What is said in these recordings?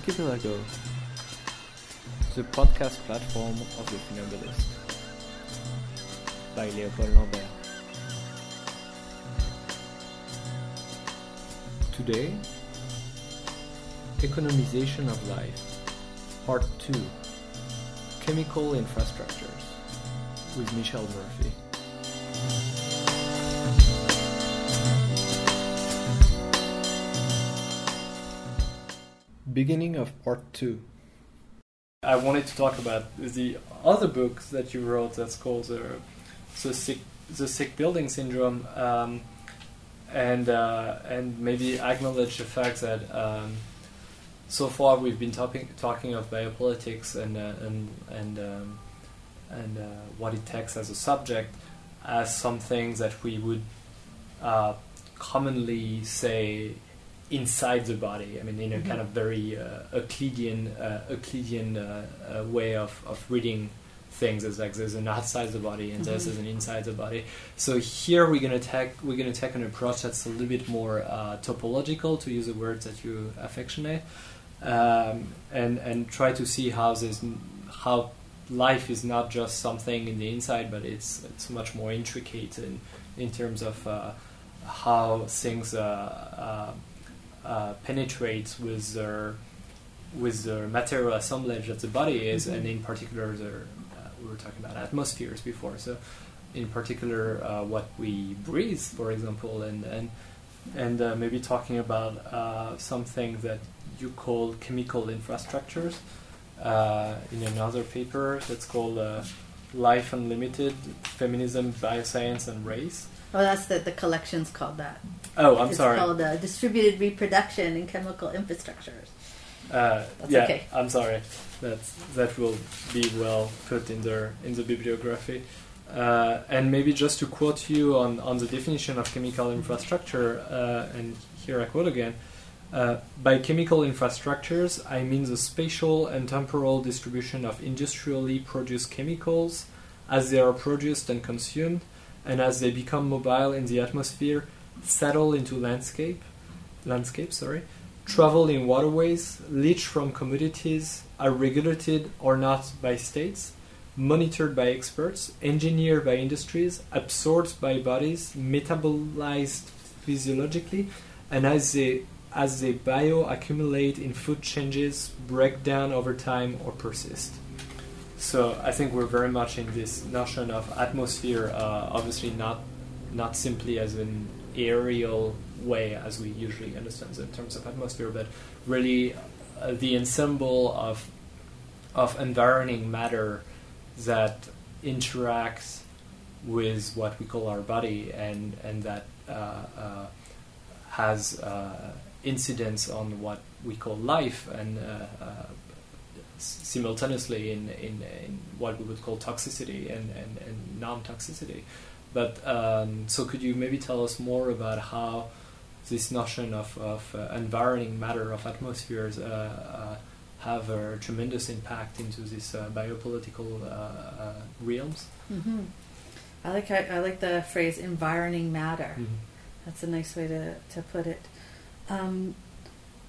Archipelago, the podcast platform of the Funambulist, by Leopold Lambert. Today, Economization of Life, Part 2 Chemical Infrastructures, with Michelle Murphy. Beginning of Part 2 I wanted to talk about the other book that you wrote that's called uh, the sick the sick building syndrome, um, and uh, and maybe acknowledge the fact that um, so far we've been talking talking of biopolitics and uh, and and um, and uh, what it takes as a subject as something that we would uh, commonly say inside the body. I mean, in a Mhm. kind of very uh, Euclidean, uh, Euclidean uh, way of, of reading things. It's like there's an outside the body and there's Mhm. an inside the body. So here we're gonna take we're gonna take an approach that's a little bit more uh, topological, to use a word that you affectionate, um, and and try to see how this how life is not just something in the inside, but it's it's much more intricate in in terms of uh, how things. Uh, uh, penetrates with their with the material assemblage that the body is, Mhm. and in particular, the, uh, we were talking about atmospheres before. So, in particular, uh, what we breathe, for example, and and and uh, maybe talking about uh, something that you call chemical infrastructures uh, in another paper that's called uh, Life Unlimited: Feminism, Bioscience, and Race. Oh, that's the the collection's called that. Oh, I'm it's sorry. It's called uh, Distributed Reproduction in Chemical Infrastructures. Uh, That's yeah, okay. I'm sorry. That that will be well put in the in the bibliography. Uh, and maybe just to quote you on, on the definition of chemical infrastructure, uh, and here I quote again. Uh, by chemical infrastructures, I mean the spatial and temporal distribution of industrially produced chemicals as they are produced and consumed, and as they become mobile in the atmosphere, settle into landscape, landscape, sorry, travel in waterways, leach from commodities, are regulated or not by states, monitored by experts, engineered by industries, absorbed by bodies, metabolized physiologically, and as they as they bioaccumulate in food changes, break down over time, or persist. So I think we're very much in this notion of atmosphere, uh, obviously not not simply as an aerial way as we usually understand it in terms of atmosphere, but really uh, the ensemble of of environing matter that interacts with what we call our body and and that uh, uh, has uh, incidence on what we call life and uh, simultaneously in, in in what we would call toxicity and, and, and non-toxicity. But um, so could you maybe tell us more about how this notion of, of uh, environing matter of atmospheres uh, uh, have a tremendous impact into these uh, biopolitical uh, uh, realms? hmm I like I, I like the phrase "environing matter." That's a nice way to, to put it. Um,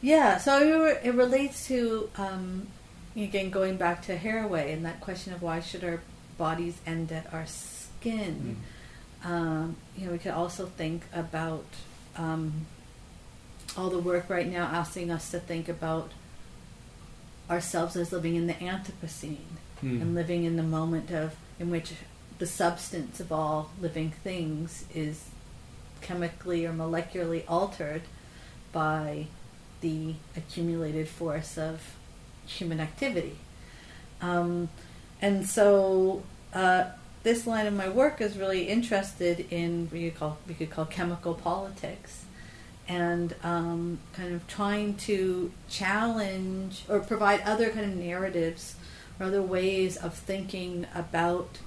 yeah, so it, it relates to um, again going back to Haraway and that question of why should our bodies end at our skin. Um, you know, we could also think about um, all the work right now asking us to think about ourselves as living in the Anthropocene Mm. and living in the moment of in which the substance of all living things is chemically or molecularly altered by the accumulated force of human activity. Um, and so uh, this line of my work is really interested in what you call we could call chemical politics, and um, kind of trying to challenge or provide other kind of narratives or other ways of thinking about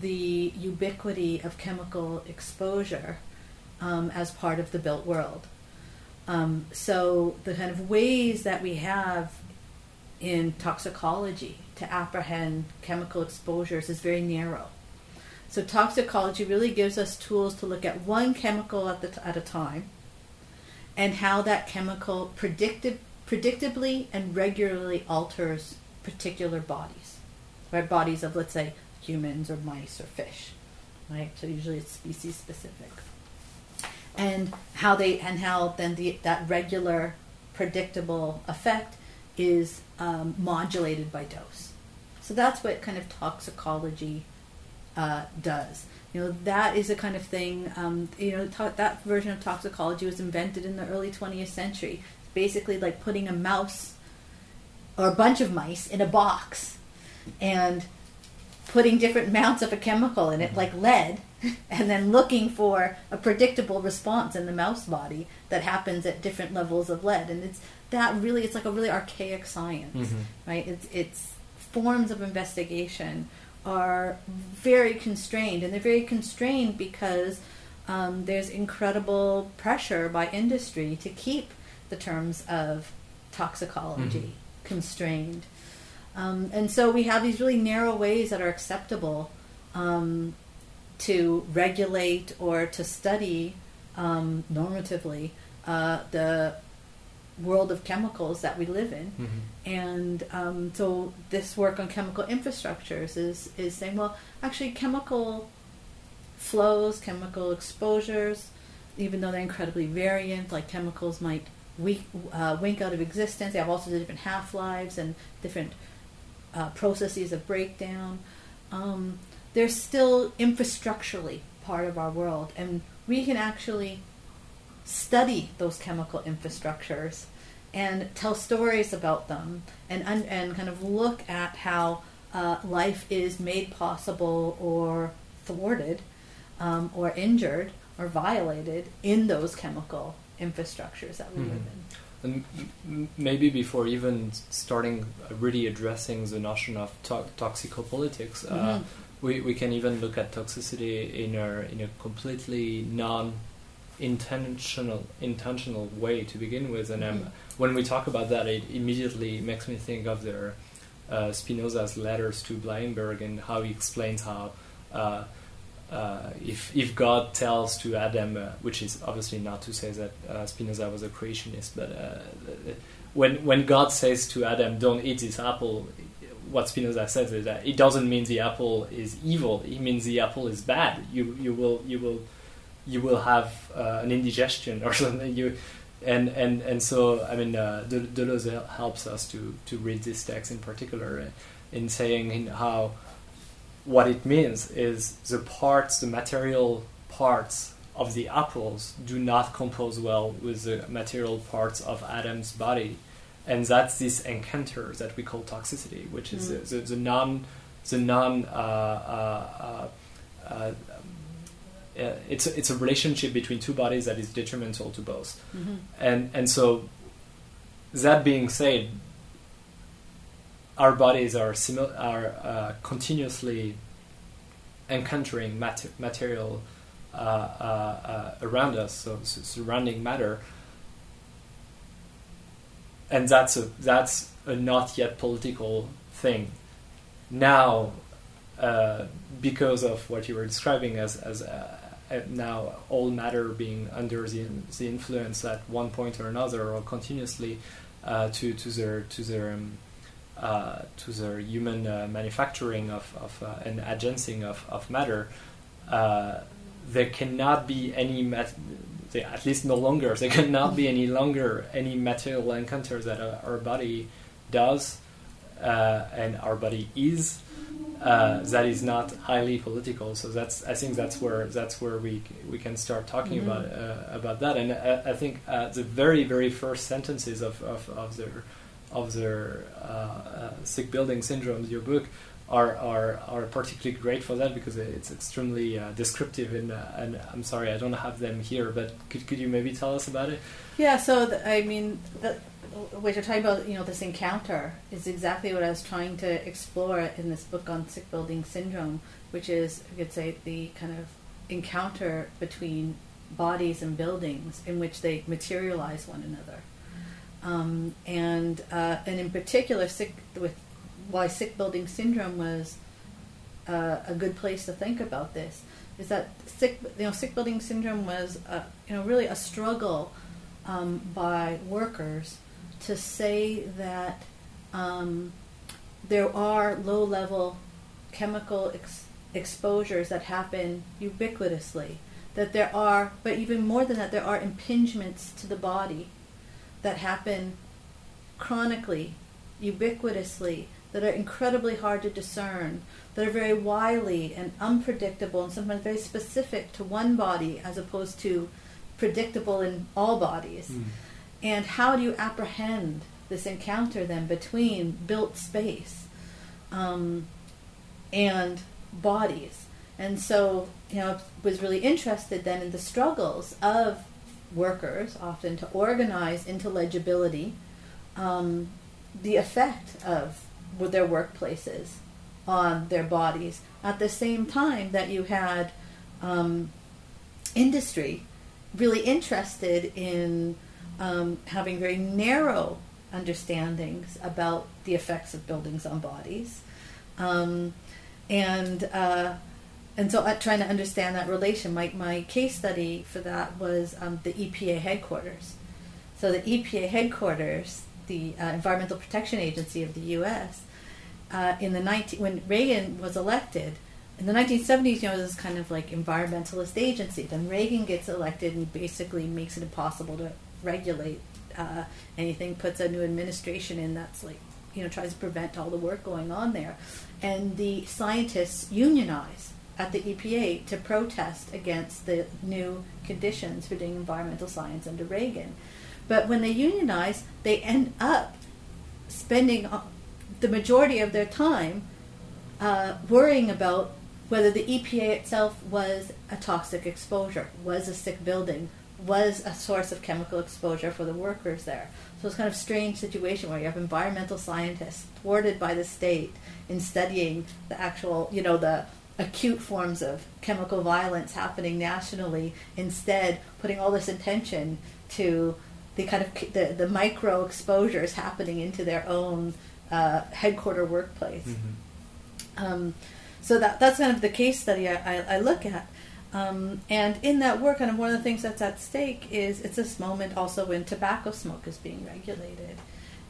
the ubiquity of chemical exposure um, as part of the built world. Um, so the kind of ways that we have in toxicology to apprehend chemical exposures is very narrow. So toxicology really gives us tools to look at one chemical at the at a time, and how that chemical predicted predictably and regularly alters particular bodies, right? Bodies of, let's say, humans or mice or fish, right? So usually it's species specific. And how they and how then the, that regular, predictable effect is um, modulated by dose. So that's what kind of toxicology uh, does. You know, that is a kind of thing. Um, you know, to- that version of toxicology was invented in the early 20th century. It's basically like putting a mouse or a bunch of mice in a box and putting different amounts of a chemical in it, like lead, and then looking for a predictable response in the mouse body that happens at different levels of lead. And it's that really, it's like a really archaic science, Mhm. right? It's it's forms of investigation are very constrained, and they're very constrained because um, there's incredible pressure by industry to keep the terms of toxicology constrained. Um, and so we have these really narrow ways that are acceptable um, to regulate or to study um, normatively uh, the world of chemicals that we live in. Mhm. And um, so this work on chemical infrastructures is, is saying, well, actually, chemical flows, chemical exposures, even though they're incredibly variant, like chemicals might weak, uh, wink out of existence, they have all sorts of different half lives and different uh, processes of breakdown. Um, they're still infrastructurally part of our world, and we can actually study those chemical infrastructures and tell stories about them and and kind of look at how uh, life is made possible or thwarted um, or injured or violated in those chemical infrastructures that we live Mhm. in. And maybe before even starting uh, really addressing the notion of to- toxicopolitics, uh, Mhm. we, we can even look at toxicity in a in a completely non intentional intentional way to begin with. And um, when we talk about that, it immediately makes me think of their uh, Spinoza's letters to Blyenbergh and how he explains how. Uh, uh, if if God tells to Adam, uh, which is obviously not to say that uh, Spinoza was a creationist, but uh, when when God says to Adam, "Don't eat this apple," what Spinoza says is that it doesn't mean the apple is evil. It means the apple is bad. You you will you will you will have uh, an indigestion or something. You and and and so I mean uh, De- Deleuze helps us to to read this text in particular uh, in saying in how what it means is the parts, the material parts of the apples do not compose well with the material parts of Adam's body. And that's this encounter that we call toxicity, which is Mm. the, the, the non, the non, uh, uh, uh, it's a, it's a relationship between two bodies that is detrimental to both. Mm-hmm. And and so that being said, our bodies are simil- are uh, continuously encountering mat- material uh, uh, uh, around us, so s- surrounding matter, and that's a that's a not yet political thing. Now, uh, because of what you were describing as as uh, now all matter being under the the influence at one point or another or continuously uh, to to their to their um, uh, to their human uh, manufacturing of, of uh, and agencing of, of matter, uh, there cannot be any mat- they, at least no longer there cannot be any longer any material encounters that our, our body does uh, and our body is uh, that is not highly political. So that's I think that's where that's where we we can start talking Mhm. about uh, about that. And I, I think uh, the very very first sentences of of, of their of their uh, uh, sick building syndromes, your book, are, are are particularly great for that because it's extremely uh, descriptive. And uh, and I'm sorry I don't have them here, but could could you maybe tell us about it? Yeah, so the, I mean, the, what you're talking about, you know, this encounter is exactly what I was trying to explore in this book on sick building syndrome, which is, you could say, the kind of encounter between bodies and buildings in which they materialize one another. Um, and uh, and in particular, sick with why sick building syndrome was uh, a good place to think about this is that sick you know sick building syndrome was uh, you know really a struggle um, by workers to say that um, there are low level chemical ex- exposures that happen ubiquitously. That there are, but even more than that, there are impingements to the body that happen chronically, ubiquitously, that are incredibly hard to discern, that are very wily and unpredictable, and sometimes very specific to one body as opposed to predictable in all bodies. Mm. And how do you apprehend this encounter then between built space um, and bodies? And so, you know, was really interested then in the struggles of workers, often to organize into legibility um, the effect of their workplaces on their bodies. At the same time that you had um, industry really interested in um, having very narrow understandings about the effects of buildings on bodies, um, and uh, and so uh, trying to understand that relation. My my case study for that was um, the EPA headquarters. So the EPA headquarters, the uh, Environmental Protection Agency of the U.S. Uh, in the 19, when Reagan was elected, in the 1970s, you know, it was this kind of like environmentalist agency. Then Reagan gets elected and basically makes it impossible to regulate uh, anything, puts a new administration in that's like, you know, tries to prevent all the work going on there. And the scientists unionize at the EPA to protest against the new conditions for doing environmental science under Reagan. But when they unionize, they end up spending uh, the majority of their time uh, worrying about whether the EPA itself was a toxic exposure, was a sick building, was a source of chemical exposure for the workers there. So it's kind of strange situation where you have environmental scientists thwarted by the state in studying the actual, you know, the acute forms of chemical violence happening nationally, instead putting all this attention to the kind of the, the micro exposures happening into their own uh, headquarter workplace. Mm-hmm. Um, so that that's kind of the case study I, I, I look at. Um, and in that work, kind of one of the things that's at stake is it's this moment also when tobacco smoke is being regulated.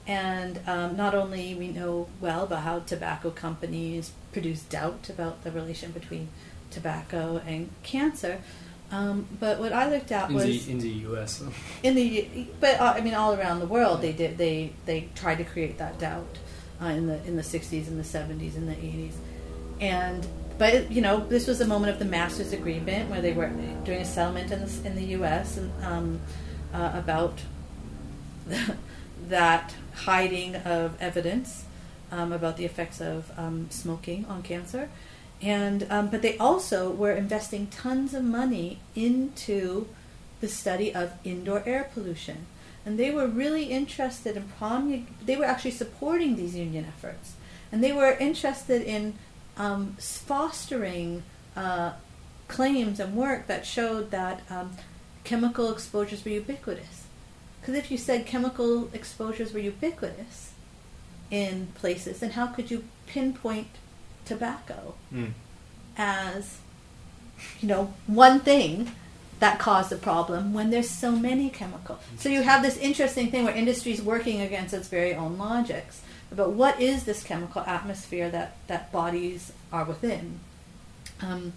And um, not only we know well about how tobacco companies produce doubt about the relation between tobacco and cancer, um, but what I looked at in was the in the U.S. in the but uh, I mean all around the world they did they they tried to create that doubt uh, in the in the 60s and the 70s and the 80s and but you know this was a moment of the Masters Agreement where they were doing a settlement in the in the U.S. and um, uh, about that hiding of evidence um, about the effects of um, smoking on cancer and um, but they also were investing tons of money into the study of indoor air pollution and they were really interested in promulg- they were actually supporting these union efforts and they were interested in um, fostering uh, claims and work that showed that um, chemical exposures were ubiquitous because if you said chemical exposures were ubiquitous in places then how could you pinpoint tobacco Mm. as you know one thing that caused the problem when there's so many chemicals. So you have this interesting thing where industry is working against its very own logics about what is this chemical atmosphere that that bodies are within. Um,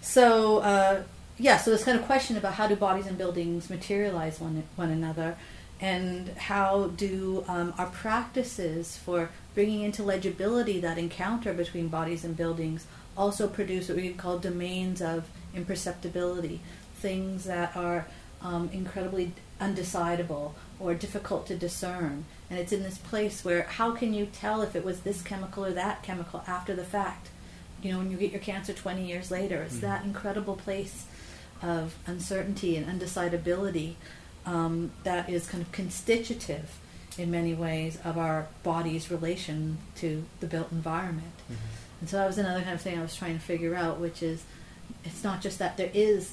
so uh, yeah, so this kind of question about how do bodies and buildings materialize one one another, and how do um, our practices for bringing into legibility that encounter between bodies and buildings also produce what we call domains of imperceptibility, things that are um, incredibly undecidable or difficult to discern. And it's in this place where how can you tell if it was this chemical or that chemical after the fact? You know, when you get your cancer 20 years later, it's Mhm. that incredible place of uncertainty and undecidability um, that is kind of constitutive in many ways of our body's relation to the built environment. And so that was another kind of thing I was trying to figure out, which is it's not just that there is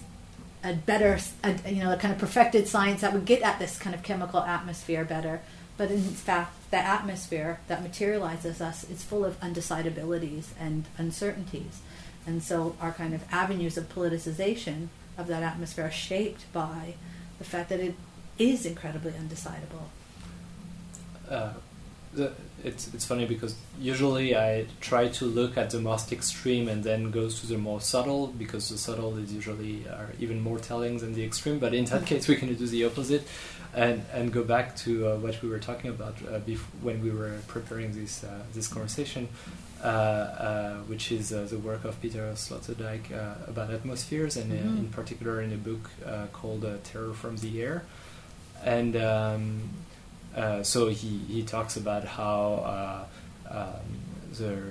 a better, a, you know, a kind of perfected science that would get at this kind of chemical atmosphere better, but in fact, the atmosphere that materializes us is full of undecidabilities and uncertainties. And so our kind of avenues of politicization of that atmosphere are shaped by the fact that it is incredibly undecidable. uh, it's it's funny because usually I try to look at the most extreme and then goes to the more subtle because the subtle is usually are even more telling than the extreme. But in that Mm-hmm. case, we're going to do the opposite and and go back to uh, what we were talking about uh, bef- when we were preparing this uh, this conversation, uh, uh, which is uh, the work of Peter Sloterdijk uh, about atmospheres, and Mhm. in particular in a book uh, called uh, "Terror from the Air," and. Um, uh, so he, he talks about how uh, um, the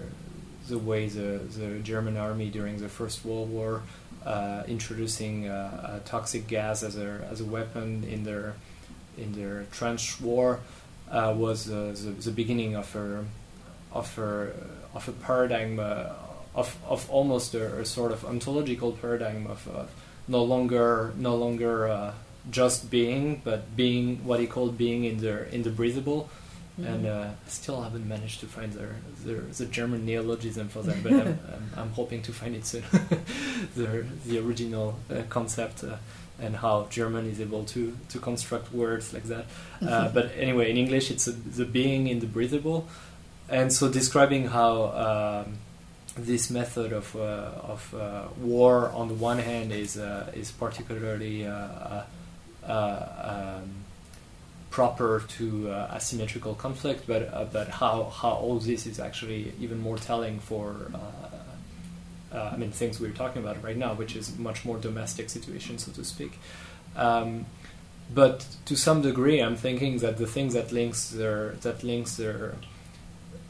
the way the, the German army during the First World War uh, introducing toxic gas as a as a weapon in their in their trench war was the, the beginning of a of a of a paradigm of of almost a, a sort of ontological paradigm of no longer no longer uh, just being, but being what he called being in the in the breathable. And uh, I still haven't managed to find the, the, the German neologism for that, but I'm, I'm, I'm hoping to find it soon. the the original uh, concept uh, and how German is able to, to construct words like that. Uh, but anyway, in English, it's a, the being in the breathable, and so describing how um, this method of uh, of uh, war on the one hand is uh, is particularly uh, uh, um, proper to uh, asymmetrical conflict, but uh, but how how all this is actually even more telling for. Uh, uh, I mean, things we're talking about right now, which is much more domestic situation, so to speak. Um, but to some degree, I'm thinking that the things that links their that links their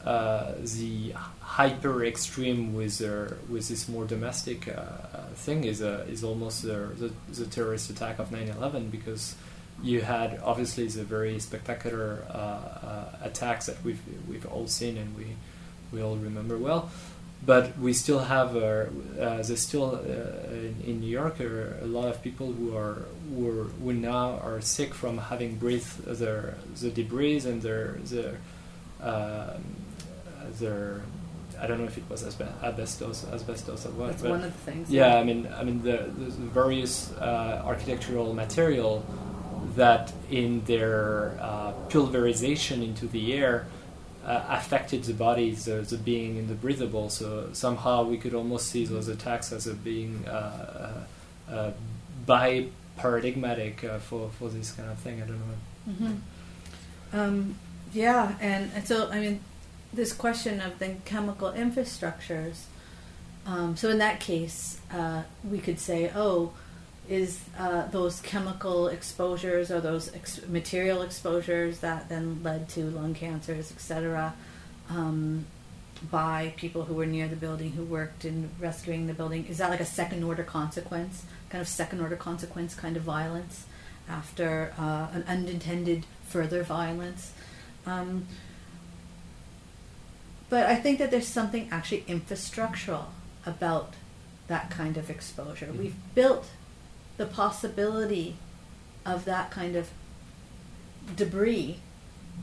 uh, the hyper extreme with their with this more domestic uh, thing is uh, is almost the, the the terrorist attack of 9/11 because you had obviously the very spectacular uh, uh, attacks that we've we've all seen and we we all remember well. But we still have, uh, uh, there's still uh, in, New York a lot of people who are who, are, who now are sick from having breathed the debris and their their um, their I don't know if it was asbe- asbestos asbestos or what. That's one of the things. yeah, I mean, I mean the, the various uh, architectural material that, in their uh, pulverization into the air, uh, affected the bodies, uh, the being in the breathable. So somehow we could almost see those attacks as a being uh, uh, bi paradigmatic uh, for for this kind of thing. I don't know. hmm Um, yeah, and, and so I mean, this question of the chemical infrastructures. Um, so in that case, uh, we could say, oh, is uh, those chemical exposures or those ex- material exposures that then led to lung cancers, etc., um, by people who were near the building who worked in rescuing the building? Is that like a second order consequence, kind of second order consequence kind of violence after uh, an unintended further violence? Um, but I think that there's something actually infrastructural about that kind of exposure. Mhm. We've built the possibility of that kind of debris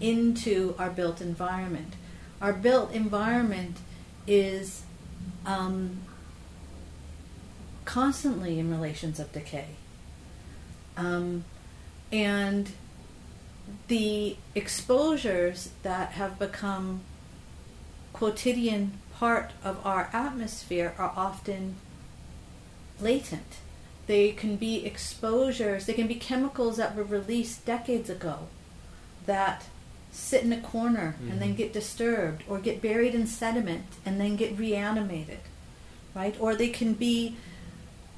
into our built environment. Our built environment is um, constantly in relations of decay. Um, and the exposures that have become quotidian part of our atmosphere are often latent. They can be exposures, they can be chemicals that were released decades ago that sit in a corner and then Mhm. get disturbed or get buried in sediment and then get reanimated, right? Or they can be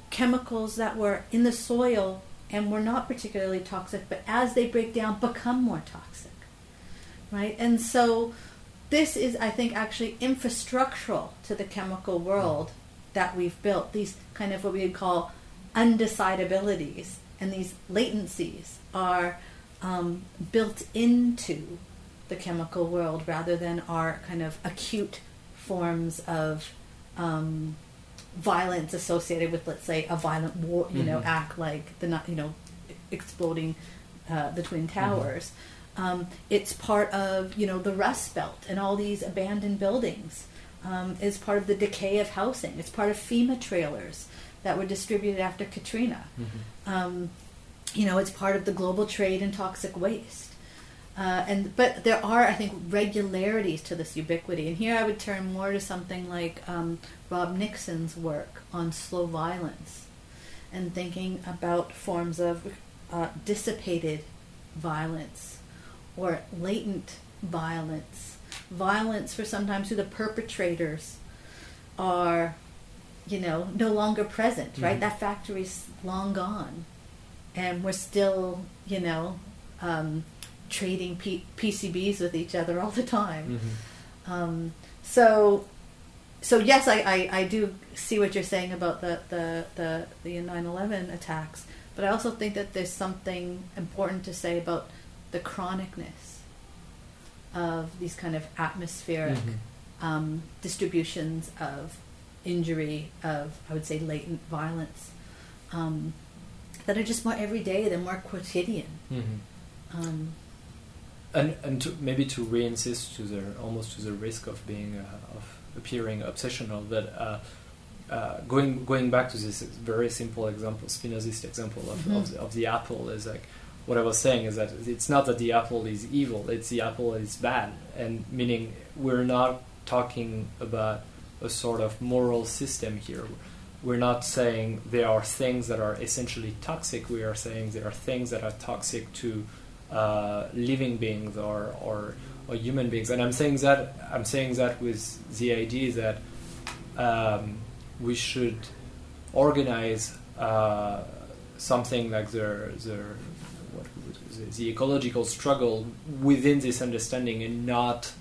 chemicals that were in the soil and were not particularly toxic, but as they break down, become more toxic, right? And so this is, I think, actually infrastructural to the chemical world that we've built. These kind of what we would call undecidabilities and these latencies are um, built into the chemical world rather than our kind of acute forms of um, violence associated with, let's say, a violent war, you know, Mhm. act like the you know, exploding uh, the twin towers. Um, it's part of you know the Rust Belt and all these abandoned buildings. Um, is part of the decay of housing. It's part of FEMA trailers that were distributed after Katrina. Um, you know, it's part of the global trade in toxic waste. Uh, and but there are, I think, regularities to this ubiquity. And here I would turn more to something like um, Rob Nixon's work on slow violence, and thinking about forms of uh, dissipated violence or latent violence, violence for sometimes who the perpetrators are, you know, no longer present. Right, Mhm. that factory's long gone, and we're still, you know. Um, trading P- PCBs with each other all the time. Mhm. Um, so, so yes, I, I, I do see what you're saying about the, the, the, the 9-11 attacks, but I also think that there's something important to say about the chronicness of these kind of atmospheric Mhm. um, distributions of injury, of, I would say, latent violence, um, that are just more everyday, they're more quotidian. Mhm. Um, and and to, maybe to re-insist to the almost to the risk of being uh, of appearing obsessional that uh, uh, going going back to this very simple example Spinozist example of, Mhm. of, the, of the apple is like what I was saying is that it's not that the apple is evil it's the apple is bad. And meaning we're not talking about a sort of moral system here. We're not saying there are things that are essentially toxic. We are saying there are things that are toxic to uh, living beings or, or or human beings. And I'm saying that I'm saying that with the idea that um, we should organize uh, something like the the, the ecological struggle within this understanding and not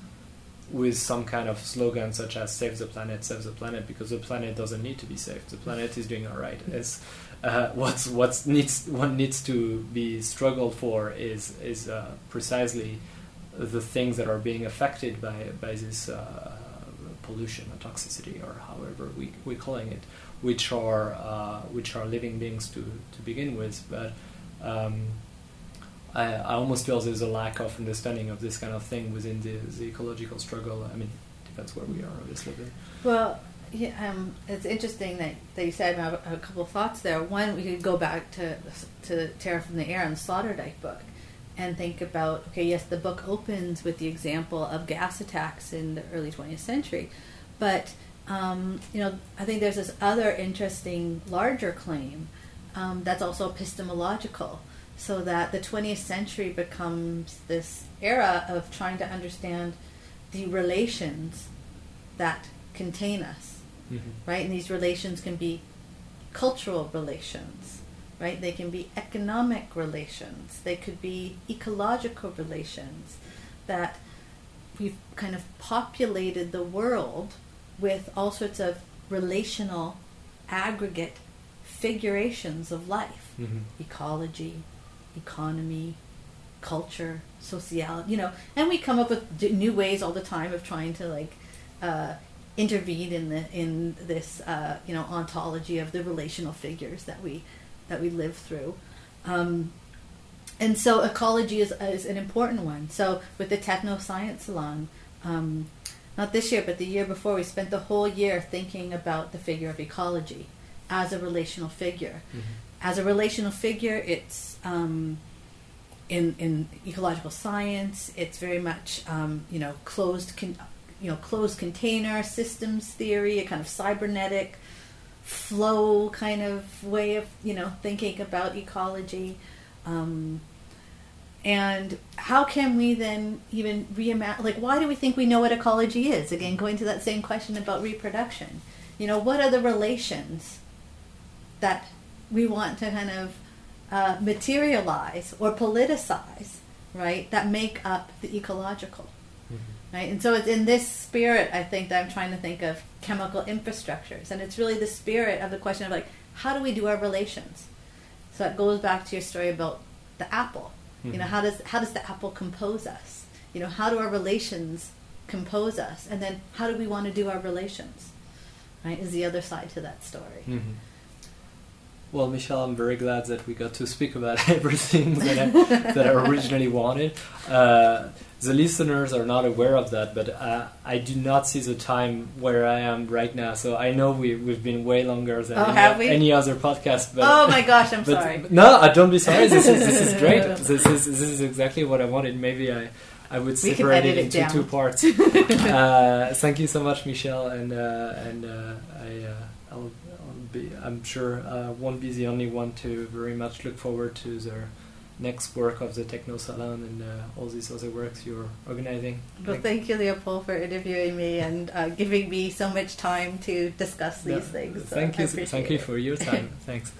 with some kind of slogan such as "Save the planet, save the planet," because the planet doesn't need to be saved. The planet is doing all right. It's uh, what's what's needs what needs to be struggled for is is uh, precisely the things that are being affected by by this uh, pollution or toxicity or however we we're calling it, which are uh, which are living beings to to begin with, but. Um, I, I almost feel there's a lack of understanding of this kind of thing within the, the ecological struggle. I mean, depends where we are, obviously. Well, yeah, um, it's interesting that, that you said have a, couple of thoughts there. One, we could go back to to Terror from the Air and Sloterdijk book, and think about okay, yes, the book opens with the example of gas attacks in the early 20th century, but um, you know, I think there's this other interesting, larger claim um, that's also epistemological, so that the 20th century becomes this era of trying to understand the relations that contain us, right? And these relations can be cultural relations, right? They can be economic relations. They could be ecological relations. That we've kind of populated the world with all sorts of relational aggregate figurations of life Mhm. ecology, economy, culture, sociality, you know, and we come up with new ways all the time of trying to like uh, intervene in the in this uh, you know ontology of the relational figures that we that we live through. Um, and so ecology is, is an important one. So with the Techno Science Salon, um, not this year, but the year before, we spent the whole year thinking about the figure of ecology as a relational figure. As a relational figure, it's um, in in ecological science. It's very much um, you know closed con- you know closed container systems theory, a kind of cybernetic flow kind of way of you know thinking about ecology. Um, and how can we then even reimagine? Like, why do we think we know what ecology is? Again, going to that same question about reproduction. You know, what are the relations that we want to kind of uh, materialize or politicize, right? That make up the ecological, right? And so it's in this spirit, I think, that I'm trying to think of chemical infrastructures, and it's really the spirit of the question of like, how do we do our relations? So it goes back to your story about the apple. You know, Mhm. how does how does the apple compose us? You know, how do our relations compose us? And then how do we want to do our relations? Right? Is the other side to that story. Mhm. Well, Michelle, I'm very glad that we got to speak about everything that I, that I originally wanted. Uh, the listeners are not aware of that, but uh, I do not see the time where I am right now. So I know we, we've been way longer than Oh, any, any other podcast. But, oh my gosh, I'm but sorry. no, uh, don't be sorry. This is this is great. This is this is exactly what I wanted. Maybe I I would separate it it into down. two parts. uh, thank you so much, Michelle, and uh, and uh, I uh, I'll be I'm sure uh, won't be the only one to very much look forward to the next work of the Techno Salon and uh, all these other works you're organizing. Well, thank you, Leopold, for interviewing me and uh, giving me so much time to discuss these Yeah, things. So Thank you, thank you for your time. Thanks.